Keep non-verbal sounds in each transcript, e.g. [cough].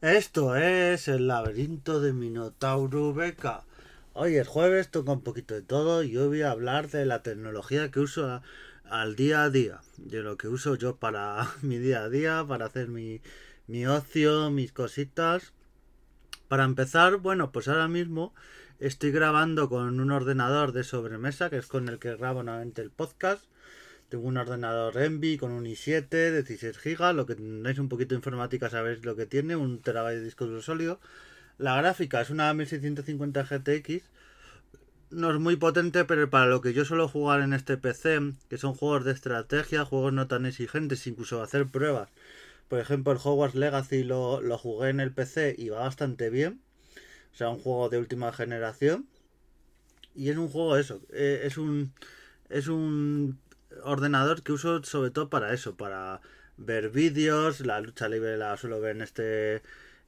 Esto es el laberinto de Minotauro Beca. Hoy es jueves, toca un poquito de todo y hoy voy a hablar de la tecnología que uso al día a día, de lo que uso yo para [laughs] mi día a día, para hacer mi, mi ocio, mis cositas. Para empezar, bueno, pues ahora mismo estoy grabando con un ordenador de sobremesa, que es con el que grabo nuevamente el podcast. Tengo un ordenador Envy con un i7 de 16 GB. Lo que tenéis un poquito de informática sabéis lo que tiene, un terabyte de disco duro sólido. La gráfica es una 1650 GTX. No es muy potente, pero para lo que yo suelo jugar en este PC, que son juegos de estrategia, juegos no tan exigentes, incluso hacer pruebas. Por ejemplo, el Hogwarts Legacy lo, lo jugué en el PC y va bastante bien. O sea, un juego de última generación. Y es un juego eso. Eh, es un. Es un ordenador que uso sobre todo para eso, para ver vídeos, la lucha libre la suelo ver en este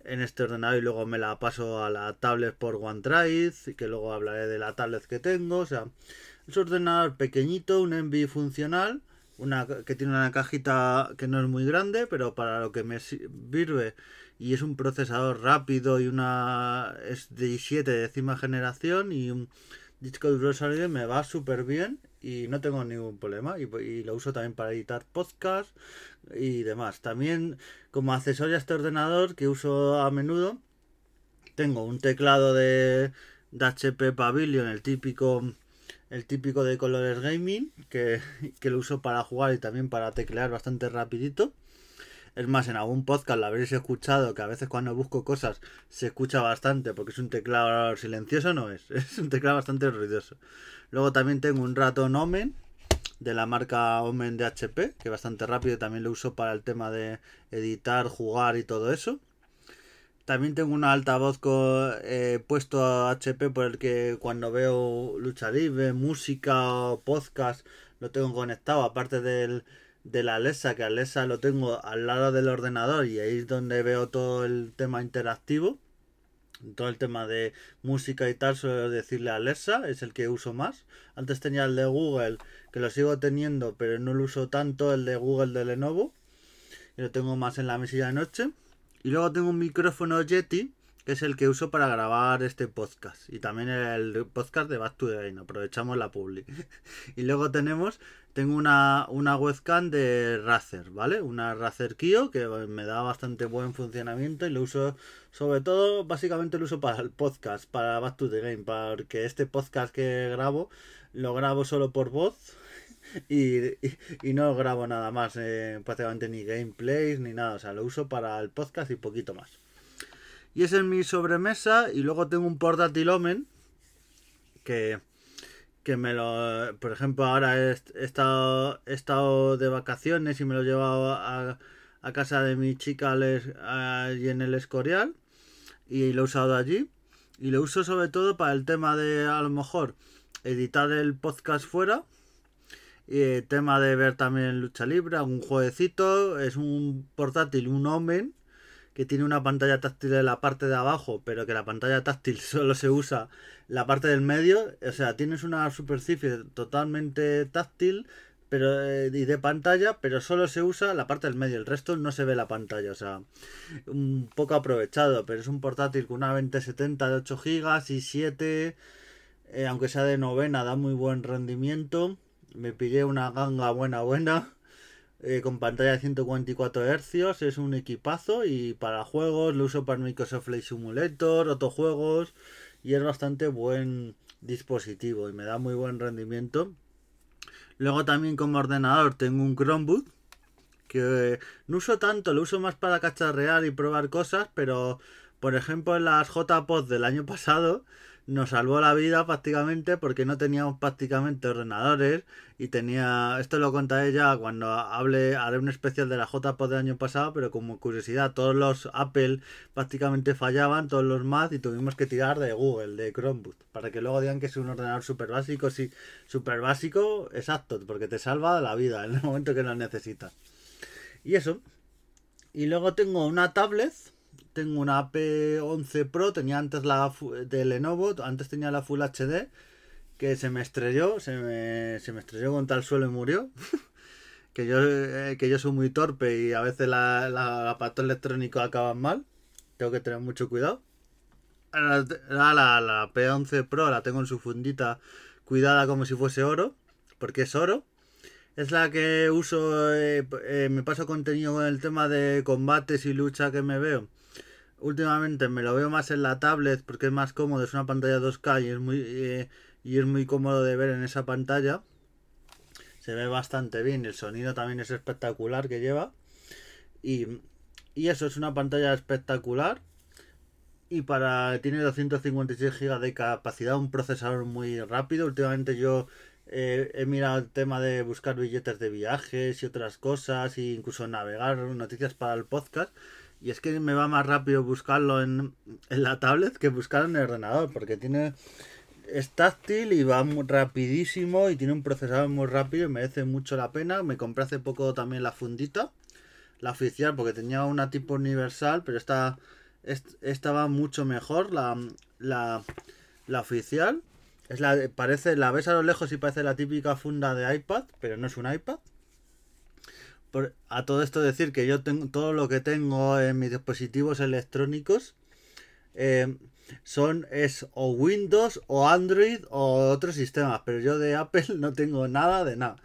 en este ordenador y luego me la paso a la tablet por OneDrive y que luego hablaré de la tablet que tengo, o sea, es un ordenador pequeñito, un Envy funcional, una que tiene una cajita que no es muy grande, pero para lo que me sirve y es un procesador rápido y una es de i7 de décima generación y un disco duro sólido me va súper bien y no tengo ningún problema y, lo uso también para editar podcast y demás. También como accesorio a este ordenador que uso a menudo tengo un teclado de, de HP Pavilion, el típico el típico de colores gaming que, que lo uso para jugar y también para teclear bastante rapidito. Es más, en algún podcast lo habréis escuchado, que a veces cuando busco cosas se escucha bastante, porque es un teclado silencioso, no es, [laughs] es un teclado bastante ruidoso. Luego también tengo un ratón Omen, de la marca Omen de HP, que es bastante rápido, también lo uso para el tema de editar, jugar y todo eso. También tengo un altavoz con, eh, puesto a HP por el que cuando veo lucha libre, música o podcast lo tengo conectado, aparte del, de la Alexa, que Alexa lo tengo al lado del ordenador y ahí es donde veo todo el tema interactivo. Todo el tema de música y tal, suelo decirle a Alexa, es el que uso más. Antes tenía el de Google, que lo sigo teniendo, pero no lo uso tanto, el de Google de Lenovo. Y lo tengo más en la mesilla de noche. Y luego tengo un micrófono Yeti, que es el que uso para grabar este podcast. Y también el podcast de Back to the Game. Aprovechamos la public. [laughs] y luego tenemos, tengo una, una webcam de Razer, ¿vale? Una Razer Kio que me da bastante buen funcionamiento y lo uso sobre todo, básicamente lo uso para el podcast, para Back to the Game. Porque este podcast que grabo, lo grabo solo por voz. [laughs] Y, y, no grabo nada más, eh, prácticamente ni gameplays ni nada, o sea, lo uso para el podcast y poquito más. Y es en mi sobremesa. Y luego tengo un portátil Omen. Que, que me lo. Por ejemplo, ahora he, estado, he estado de vacaciones y me lo he llevado a, a casa de mi chica allí en el Escorial. Y lo he usado allí. Y lo uso sobre todo para el tema de, a lo mejor, editar el podcast fuera. Y el tema de ver también lucha libre, algún jueguecito. Es un portátil, un Omen que tiene una pantalla táctil en la parte de abajo, pero que la pantalla táctil [laughs] solo se usa la parte del medio, o sea, tienes una superficie totalmente táctil pero eh, y de pantalla, pero solo se usa la parte del medio, el resto no se ve la pantalla, o sea, un poco aprovechado, pero es un portátil con una 2070 de 8 GB y 7, eh, aunque sea de novena, da muy buen rendimiento. Me pillé una ganga buena buena eh, con pantalla de 144 Hz, es un equipazo y para juegos lo uso para Microsoft Flight Simulator, otros juegos y es bastante buen dispositivo y me da muy buen rendimiento. Luego también como ordenador tengo un Chromebook que no uso tanto, lo uso más para cacharrear y probar cosas, pero por ejemplo en las JPOD del año [laughs] pasado nos salvó la vida prácticamente porque no teníamos prácticamente ordenadores y tenía esto lo contaré ya cuando hable haré un especial de la JPOD del año pasado pero como curiosidad todos los Apple prácticamente fallaban todos los Mac y tuvimos que tirar de Google de Chromebook para que luego digan que es un ordenador súper básico sí súper básico exacto porque te salva la vida en el momento que lo necesitas. Y eso. Y luego tengo una tablet tengo una P11 Pro, tenía antes la de Lenovo, antes tenía la Full HD, que se me estrelló, se me, se me estrelló contra el suelo y murió. [laughs] que, yo, eh, que yo soy muy torpe y a veces la, la aparato electrónico acaban mal. tengo que tener mucho cuidado. La, la, la P11 Pro la tengo en su fundita cuidada como si fuese oro, porque es oro. Es la que uso, eh, eh, me paso contenido con el tema de combates y lucha que me veo. Últimamente me lo veo más en la tablet porque es más cómodo, es una pantalla 2K y es muy, eh, y es muy cómodo de ver en esa pantalla. Se ve bastante bien, el sonido también es espectacular que lleva. Y, y eso es una pantalla espectacular. Y para tiene 256 GB de capacidad, un procesador muy rápido. Últimamente yo eh, he mirado el tema de buscar billetes de viajes y otras cosas, e incluso navegar noticias para el podcast. Y es que me va más rápido buscarlo en, en la tablet que buscarlo en el ordenador, porque tiene es táctil y va muy rapidísimo y tiene un procesador muy rápido y merece mucho la pena. Me compré hace poco también la fundita, la oficial, porque tenía una tipo universal, pero esta, esta va mucho mejor, la, la, la oficial. Es la, parece, la ves a lo lejos y parece la típica funda de iPad, pero no es un iPad. Por, a todo esto decir que yo tengo todo lo que tengo en mis dispositivos electrónicos eh, son es o Windows o Android o otros sistemas, pero yo de Apple [laughs] no tengo nada de nada.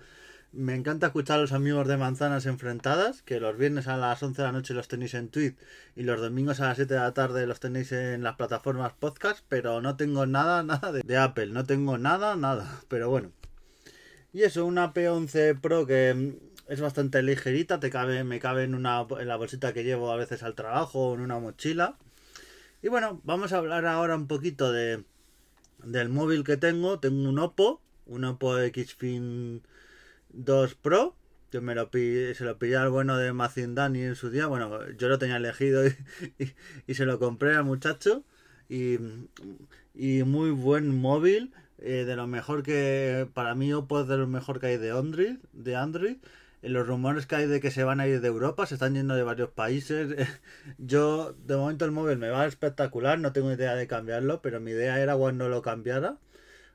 Me encanta escuchar a los amigos de Manzanas Enfrentadas, que los viernes a las 11 de la noche los tenéis en Twitch y los domingos a las 7 de la tarde los tenéis en las plataformas podcast, pero no tengo nada, [laughs] nada de, Apple, no tengo nada, nada, pero bueno. Y eso, una P11 Pro que es bastante ligerita, te cabe, me cabe en, una, en la bolsita que llevo a veces al trabajo o en una mochila. Y bueno, vamos a hablar ahora un poquito de del móvil que tengo. Tengo un Oppo, un Oppo Xfin 2 Pro. Yo me lo se lo pillé al bueno de Macindani en su día. Bueno, yo lo tenía elegido [laughs] y, se lo compré al muchacho. Y, y muy buen móvil. Eh, de lo mejor que para mí Oppo es de lo mejor que hay de Android. De Android los rumores que hay de que se van a ir de Europa, se están yendo de varios países. [laughs] Yo, de momento el móvil me va espectacular, no tengo idea de cambiarlo, pero mi idea era cuando lo cambiara,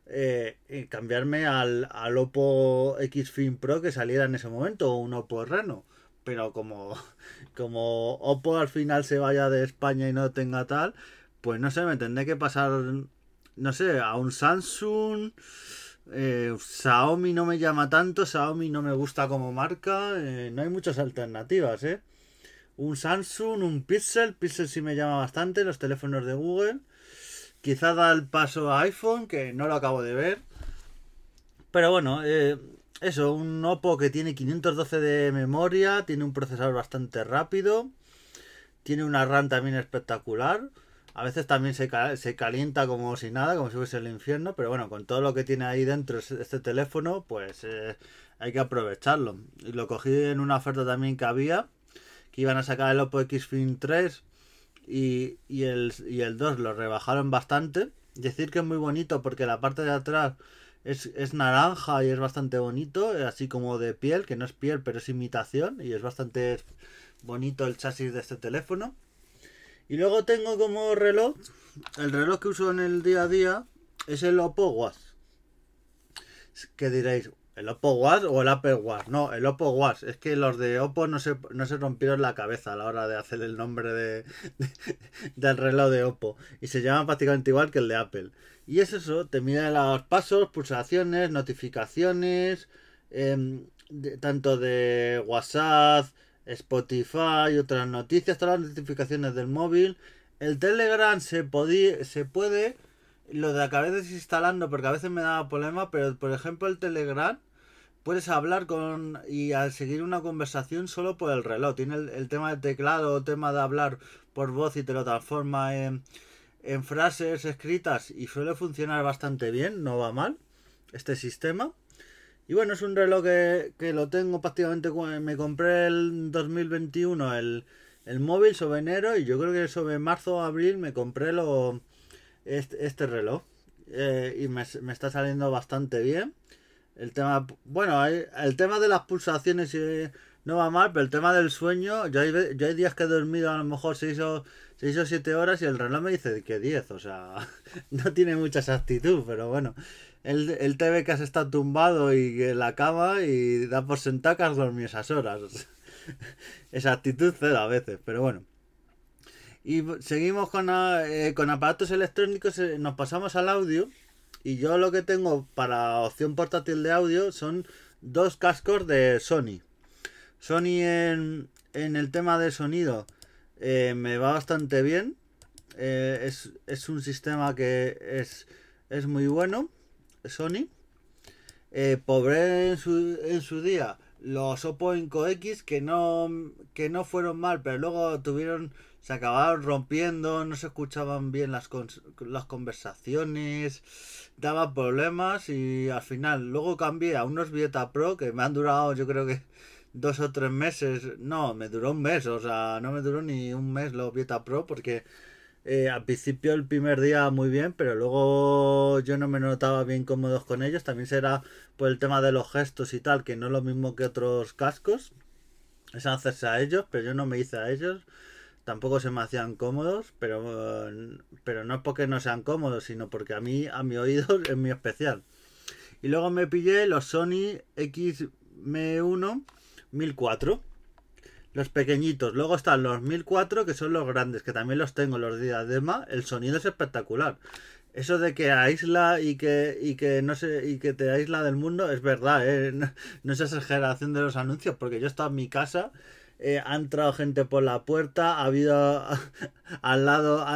eh, cambiarme al, al Oppo Xfin Pro que saliera en ese momento, o un Oppo Reno. Pero como, [laughs] como Oppo al final se vaya de España y no tenga tal, pues no sé, me tendré que pasar, no sé, a un Samsung eh, Xiaomi no me llama tanto, Xiaomi no me gusta como marca, eh, no hay muchas alternativas, ¿eh? Un Samsung, un Pixel, Pixel sí me llama bastante, los teléfonos de Google. Quizá da el paso a iPhone, que no lo acabo de ver. Pero bueno, eh, eso, un Oppo que tiene 512 de memoria, tiene un procesador bastante rápido, tiene una RAM también espectacular. A veces también se, se calienta como si nada, como si fuese el infierno, pero bueno, con todo lo que tiene ahí dentro este teléfono, pues eh, hay que aprovecharlo. Y lo cogí en una oferta también que había, que iban a sacar el Oppo Xfin 3 y, y, el, y el 2 lo rebajaron bastante. Decir que es muy bonito porque la parte de atrás es, es, naranja y es bastante bonito, así como de piel, que no es piel, pero es imitación y es bastante bonito el chasis de este teléfono. Y luego tengo como reloj, el reloj que uso en el día a día es el Oppo Watch. ¿Qué diréis? ¿El Oppo Watch o el Apple Watch? No, el Oppo Watch. Es que los de Oppo no se, no se rompieron la cabeza a la hora de hacer el nombre de, del reloj de Oppo. Y se llama prácticamente igual que el de Apple. Y es eso, te mide los pasos, pulsaciones, notificaciones, em, tanto de WhatsApp, Spotify, otras noticias, todas las notificaciones del móvil. El Telegram se, podía, se puede, lo de acabé desinstalando porque a veces me daba problema, pero por ejemplo el Telegram puedes hablar con y al seguir una conversación solo por el reloj. Tiene el, tema del teclado, el tema de hablar por voz y te lo transforma en, en frases escritas y suele funcionar bastante bien, no va mal este sistema. Y bueno, es un reloj que, lo tengo prácticamente. Me compré el 2021 el, el móvil sobre enero y yo creo que sobre marzo o abril me compré lo, este, este reloj. Eh, y me, está saliendo bastante bien. El tema, bueno, el tema de las pulsaciones eh, no va mal, pero el tema del sueño, yo hay, yo hay días que he dormido a lo mejor 6 o, 6 o 7 horas y el reloj me dice que 10, o sea, [laughs] no tiene mucha exactitud, pero bueno, el, el TV que has estado tumbado y en la cama y da por sentado que has dormido esas horas. [laughs] Esa actitud cero a veces, pero bueno. Y seguimos con, eh, con aparatos electrónicos, eh, nos pasamos al audio. Y yo lo que tengo para opción portátil de audio son dos cascos de Sony. Sony en, en el tema de sonido eh, me va bastante bien. es, es, un sistema que es, es muy bueno. Sony. pobre en su, en su día los Oppo Enco X que no, que no fueron mal, pero luego tuvieron se acabaron rompiendo, no se escuchaban bien las, las conversaciones, daba problemas y al final luego cambié a unos Vieta Pro que me han durado yo creo que dos o tres meses, no, me duró un mes, o sea, no me duró ni un mes los Vieta Pro porque eh, al principio el primer día muy bien, pero luego yo no me notaba bien cómodos con ellos. También será por el tema de los gestos y tal, que no es lo mismo que otros cascos. Es hacerse a ellos, pero yo no me hice a ellos. Tampoco se me hacían cómodos, pero, pero no es porque no sean cómodos, sino porque a mí, a mi oído, [laughs] es muy especial. Y luego me pillé los Sony XM1 1004 los pequeñitos. Luego están los 1004, que son los grandes, que también los tengo, los diadema. El sonido es espectacular. Eso de que aísla y que, y que no sé, y que te aísla del mundo es verdad, ¿eh? [laughs] no, no es exageración de los anuncios, porque yo estaba en mi casa eh, ha entrado gente por la puerta, ha habido [laughs] al lado,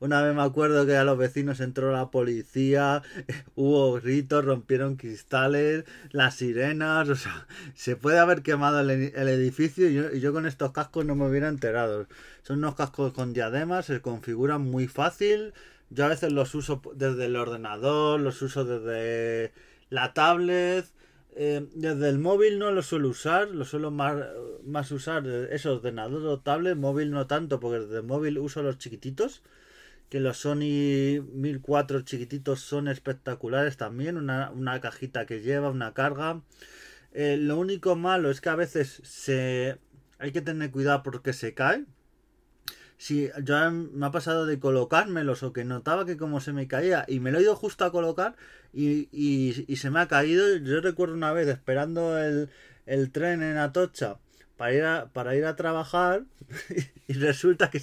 una vez me acuerdo que a los vecinos entró la policía, [laughs] hubo gritos, rompieron cristales, las sirenas, o sea, se puede haber quemado el, edificio y yo, y yo, con estos cascos no me hubiera enterado. Son unos cascos con diademas, se configuran muy fácil, yo a veces los uso desde el ordenador, los uso desde la tablet eh, desde el móvil no lo suelo usar, lo suelo más, más usar esos ordenador o tablet, móvil no tanto, porque desde el móvil uso los chiquititos, que los Sony 1004 chiquititos son espectaculares también, una, cajita que lleva, una carga. Eh, lo único malo es que a veces se hay que tener cuidado porque se cae, si ya me ha pasado de colocármelos o que notaba que como se me caía y me lo he ido justo a colocar y, y, se me ha caído. Yo recuerdo una vez esperando el, el tren en Atocha para ir a, para ir a trabajar [laughs] y resulta que,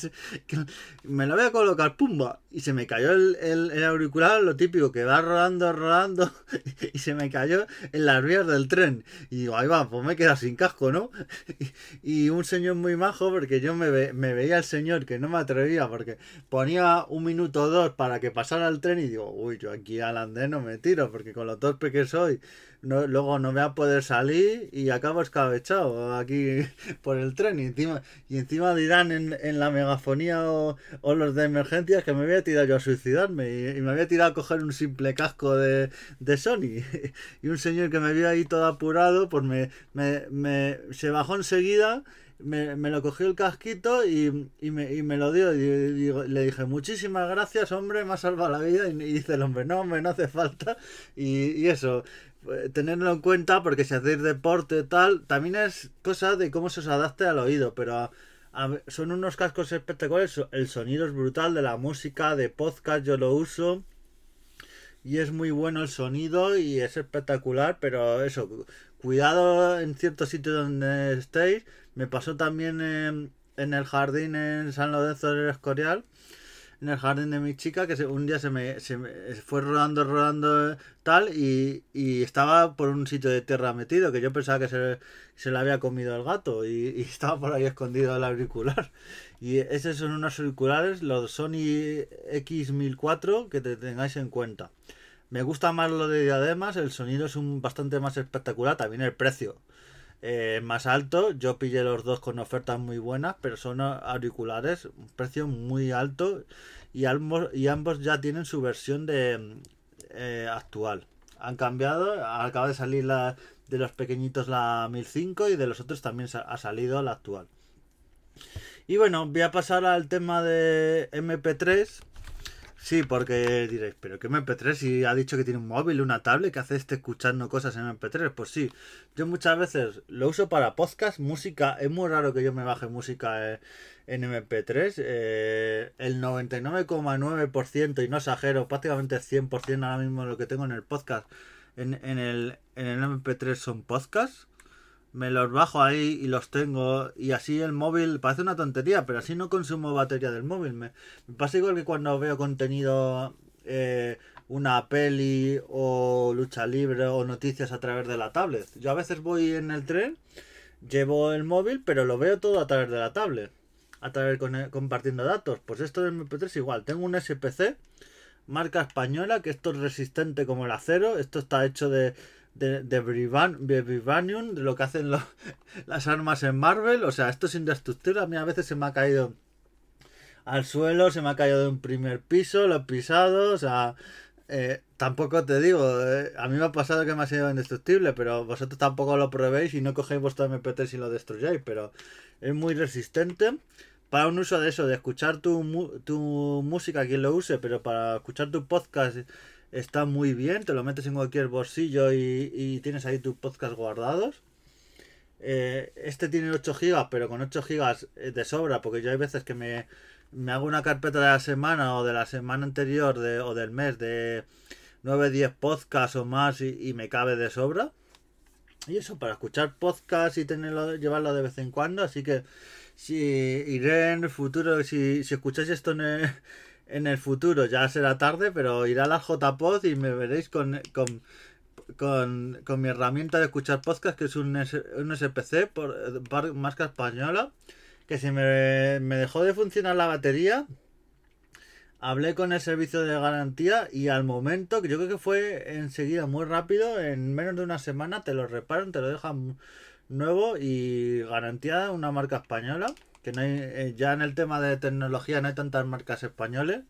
me lo voy a colocar, pumba, y se me cayó el, auricular, lo típico, que va rodando, rodando, [laughs] y se me cayó en las vías del tren. Y digo, ahí va, pues me queda sin casco, ¿no? [laughs] Y, un señor muy majo, porque yo me, me veía el señor que no me atrevía, porque ponía un minuto o dos para que pasara el tren y digo, uy, yo aquí al andén no me tiro, porque con lo torpe que soy, no, luego no me va a poder salir y acabo escabechado aquí [laughs] por el tren. Y encima, y encima dirán en, en la megafonía o, los de emergencias que me voy a tirar yo a suicidarme y, me había tirado a coger un simple casco de, de Sony. [laughs] Y un señor que me vio ahí todo apurado pues me, me, me se bajó enseguida me, me, lo cogió el casquito y, y, me, y me, lo dio. Y, le dije, muchísimas gracias, hombre, me ha salvado la vida. Y, dice el hombre, no, hombre, no hace falta. Y, eso, eh, tenerlo en cuenta porque si hacéis deporte tal, también es cosa de cómo se os adapte al oído, pero son unos cascos espectaculares, el sonido es brutal de la música, de podcast yo lo uso y es muy bueno el sonido y es espectacular, pero eso, cuidado en ciertos sitios donde estéis, me pasó también en, el jardín en San Lorenzo del Escorial en el jardín de mi chica que un día se me, se me fue rodando, rodando tal y, y, estaba por un sitio de tierra metido que yo pensaba que se, se le había comido el gato y, estaba por ahí escondido el auricular. Y esos son unos auriculares, los Sony X1004 que te tengáis en cuenta. Me gusta más lo de diademas, el sonido es un bastante más espectacular, también el precio. Eh, más alto. Yo pillé los dos con ofertas muy buenas, pero son auriculares, un precio muy alto y ambos, y ambos ya tienen su versión de eh, actual. Han cambiado, acaba de salir la de los pequeñitos la 1005 y de los otros también ha salido la actual. Y bueno, voy a pasar al tema de MP3 Sí, porque diréis, pero ¿qué MP3? Si ha dicho que tiene un móvil, una tablet, que hace este escuchando cosas en MP3? Pues sí, yo muchas veces lo uso para podcast, música. Es muy raro que yo me baje música eh, en MP3. Eh, el 99,9%, y no exagero, prácticamente 100% ahora mismo lo que tengo en el podcast, en, el, en el MP3 son podcasts. Me los bajo ahí y los tengo y así el móvil parece una tontería, pero así no consumo batería del móvil. Me, pasa igual que cuando veo contenido, eh, una peli o lucha libre o noticias a través de la tablet. Yo a veces voy en el tren, llevo el móvil, pero lo veo todo a través de la tablet, a través con, compartiendo datos. Pues esto de MP3 es igual. Tengo un SPC marca española que esto es resistente como el acero. Esto está hecho de de, de, Vibranium, de lo que hacen [laughs] las armas en Marvel. O sea, esto es indestructible. A mí a veces se me ha caído al suelo, se me ha caído de un primer piso, lo he pisado. O sea, eh, tampoco te digo, eh, a mí me ha pasado que me ha sido indestructible, pero vosotros tampoco lo probéis y no cogéis vuestro MP3 y lo destruyáis. Pero es muy resistente. Para un uso de eso, de escuchar tu, tu música, quien lo use, pero para escuchar tu podcast está muy bien, te lo metes en cualquier bolsillo y, tienes ahí tus podcast guardados. Eh, este tiene 8 gigas, pero con 8 gigas eh, de sobra, porque yo hay veces que me, hago una carpeta de la semana o de la semana anterior de, o del mes de 9, 10 podcasts o más y, me cabe de sobra. Y eso, para escuchar podcast y tenerlo, llevarlo de vez en cuando. Así que si iré en el futuro, si, si escucháis esto en el, en el futuro ya será tarde, pero irá a la JPod y me veréis con, con, con, mi herramienta de escuchar podcast, que es un, un SPC por, marca española, que si me, me dejó de funcionar la batería, hablé con el servicio de garantía y al momento, que yo creo que fue enseguida muy rápido, en menos de una semana te lo reparan, te lo dejan nuevo y garantía una marca española que no hay, eh, ya en el tema de tecnología no hay tantas marcas españoles.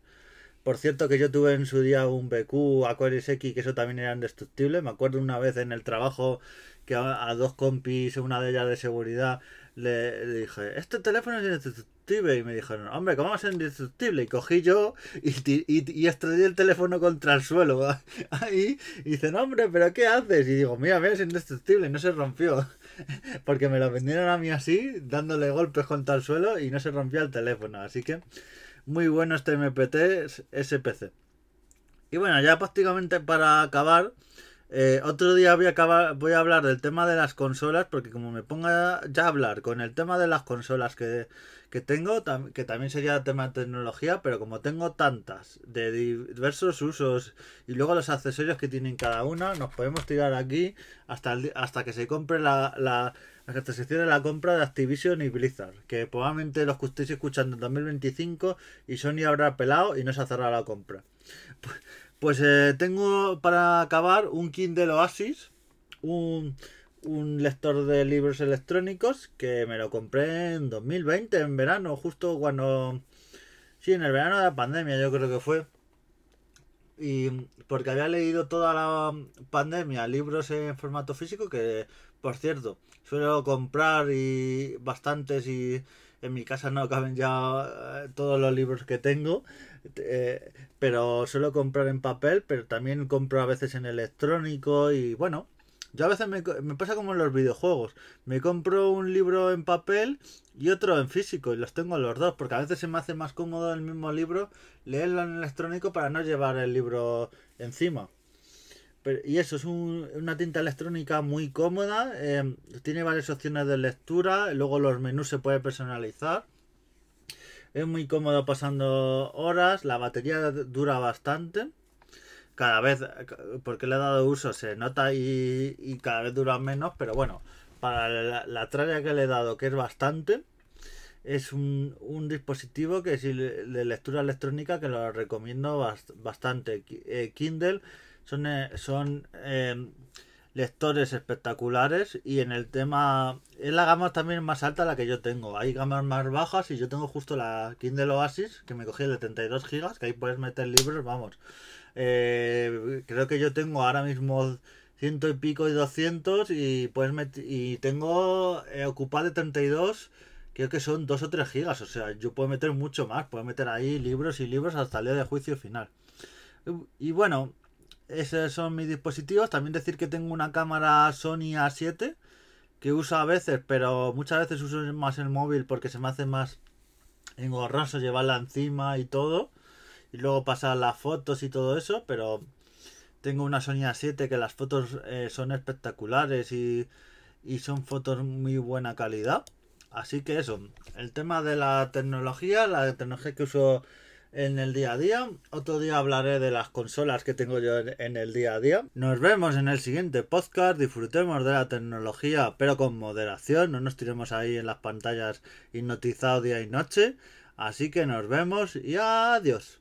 Por cierto que yo tuve en su día un BQ, Aquarius X, que eso también era indestructible. Me acuerdo una vez en el trabajo que a, dos compis, una de ellas de seguridad, le, dije, este teléfono es Y me dijeron, hombre, ¿cómo va a ser indestructible? Y cogí yo y, y, y estrellé el teléfono contra el suelo. [laughs] Ahí, y dicen, hombre, ¿pero qué haces? Y digo, mira, mira, es indestructible, no se rompió. [laughs] porque me lo vendieron a mí así, dándole golpes contra el suelo y no se rompía el teléfono. Así que muy bueno este MPT SPC. Y bueno, ya prácticamente para acabar, eh, otro día voy a, acabar, voy a hablar del tema de las consolas, porque como me ponga ya a hablar con el tema de las consolas que, que tengo, que también sería tema de tecnología, pero como tengo tantas de diversos usos y luego los accesorios que tienen cada una, nos podemos tirar aquí hasta, hasta que se compre la, la, la de la compra de Activision y Blizzard, que probablemente los que estéis escuchando en 2025 y Sony habrá pelado y no se ha cerrado la compra. Pues eh, tengo para acabar un Kindle Oasis, un un lector de libros electrónicos que me lo compré en 2020, en verano, justo cuando... Sí, en el verano de la pandemia yo creo que fue. Y porque había leído toda la pandemia libros en formato físico que, por cierto, suelo comprar y bastantes y en mi casa no caben ya eh, todos los libros que tengo. Eh, pero suelo comprar en papel, pero también compro a veces en electrónico y bueno, yo a veces me, pasa como en los videojuegos. Me compro un libro en papel y otro en físico y los tengo los dos porque a veces se me hace más cómodo el mismo libro leerlo en electrónico para no llevar el libro encima. y eso es una tinta electrónica muy cómoda. Em, tiene varias opciones de lectura. Luego los menús se puede personalizar. Es muy cómodo pasando horas. La batería dura bastante cada vez, porque le he dado uso, se nota y, cada vez dura menos, pero bueno, para la, la tralla que le he dado, que es bastante, es un, dispositivo que es de lectura electrónica que lo recomiendo bastante. Eh, Kindle son, eh, son eh, lectores espectaculares y en el tema es la gama también más alta la que yo tengo. Hay gamas más bajas y yo tengo justo la Kindle Oasis que me cogí de 32 gigas que ahí puedes meter libros, vamos. Eh, creo que yo tengo ahora mismo ciento y pico y 200 y pues y tengo eh, ocupado de 32 creo que son 2 o 3 gigas o sea yo puedo meter mucho más puedo meter ahí libros y libros hasta el día de juicio final y, bueno esos son mis dispositivos también decir que tengo una cámara Sony A7 que uso a veces pero muchas veces uso más el móvil porque se me hace más engorroso llevarla encima y todo y luego pasar las fotos y todo eso, pero tengo una Sony A7 que las fotos eh, son espectaculares y, y son fotos muy buena calidad. Así que eso, el tema de la tecnología, la tecnología que uso en el día a día. Otro día hablaré de las consolas que tengo yo en, el día a día. Nos vemos en el siguiente podcast. Disfrutemos de la tecnología, pero con moderación. No nos tiremos ahí en las pantallas hipnotizados día y noche. Así que nos vemos y adiós.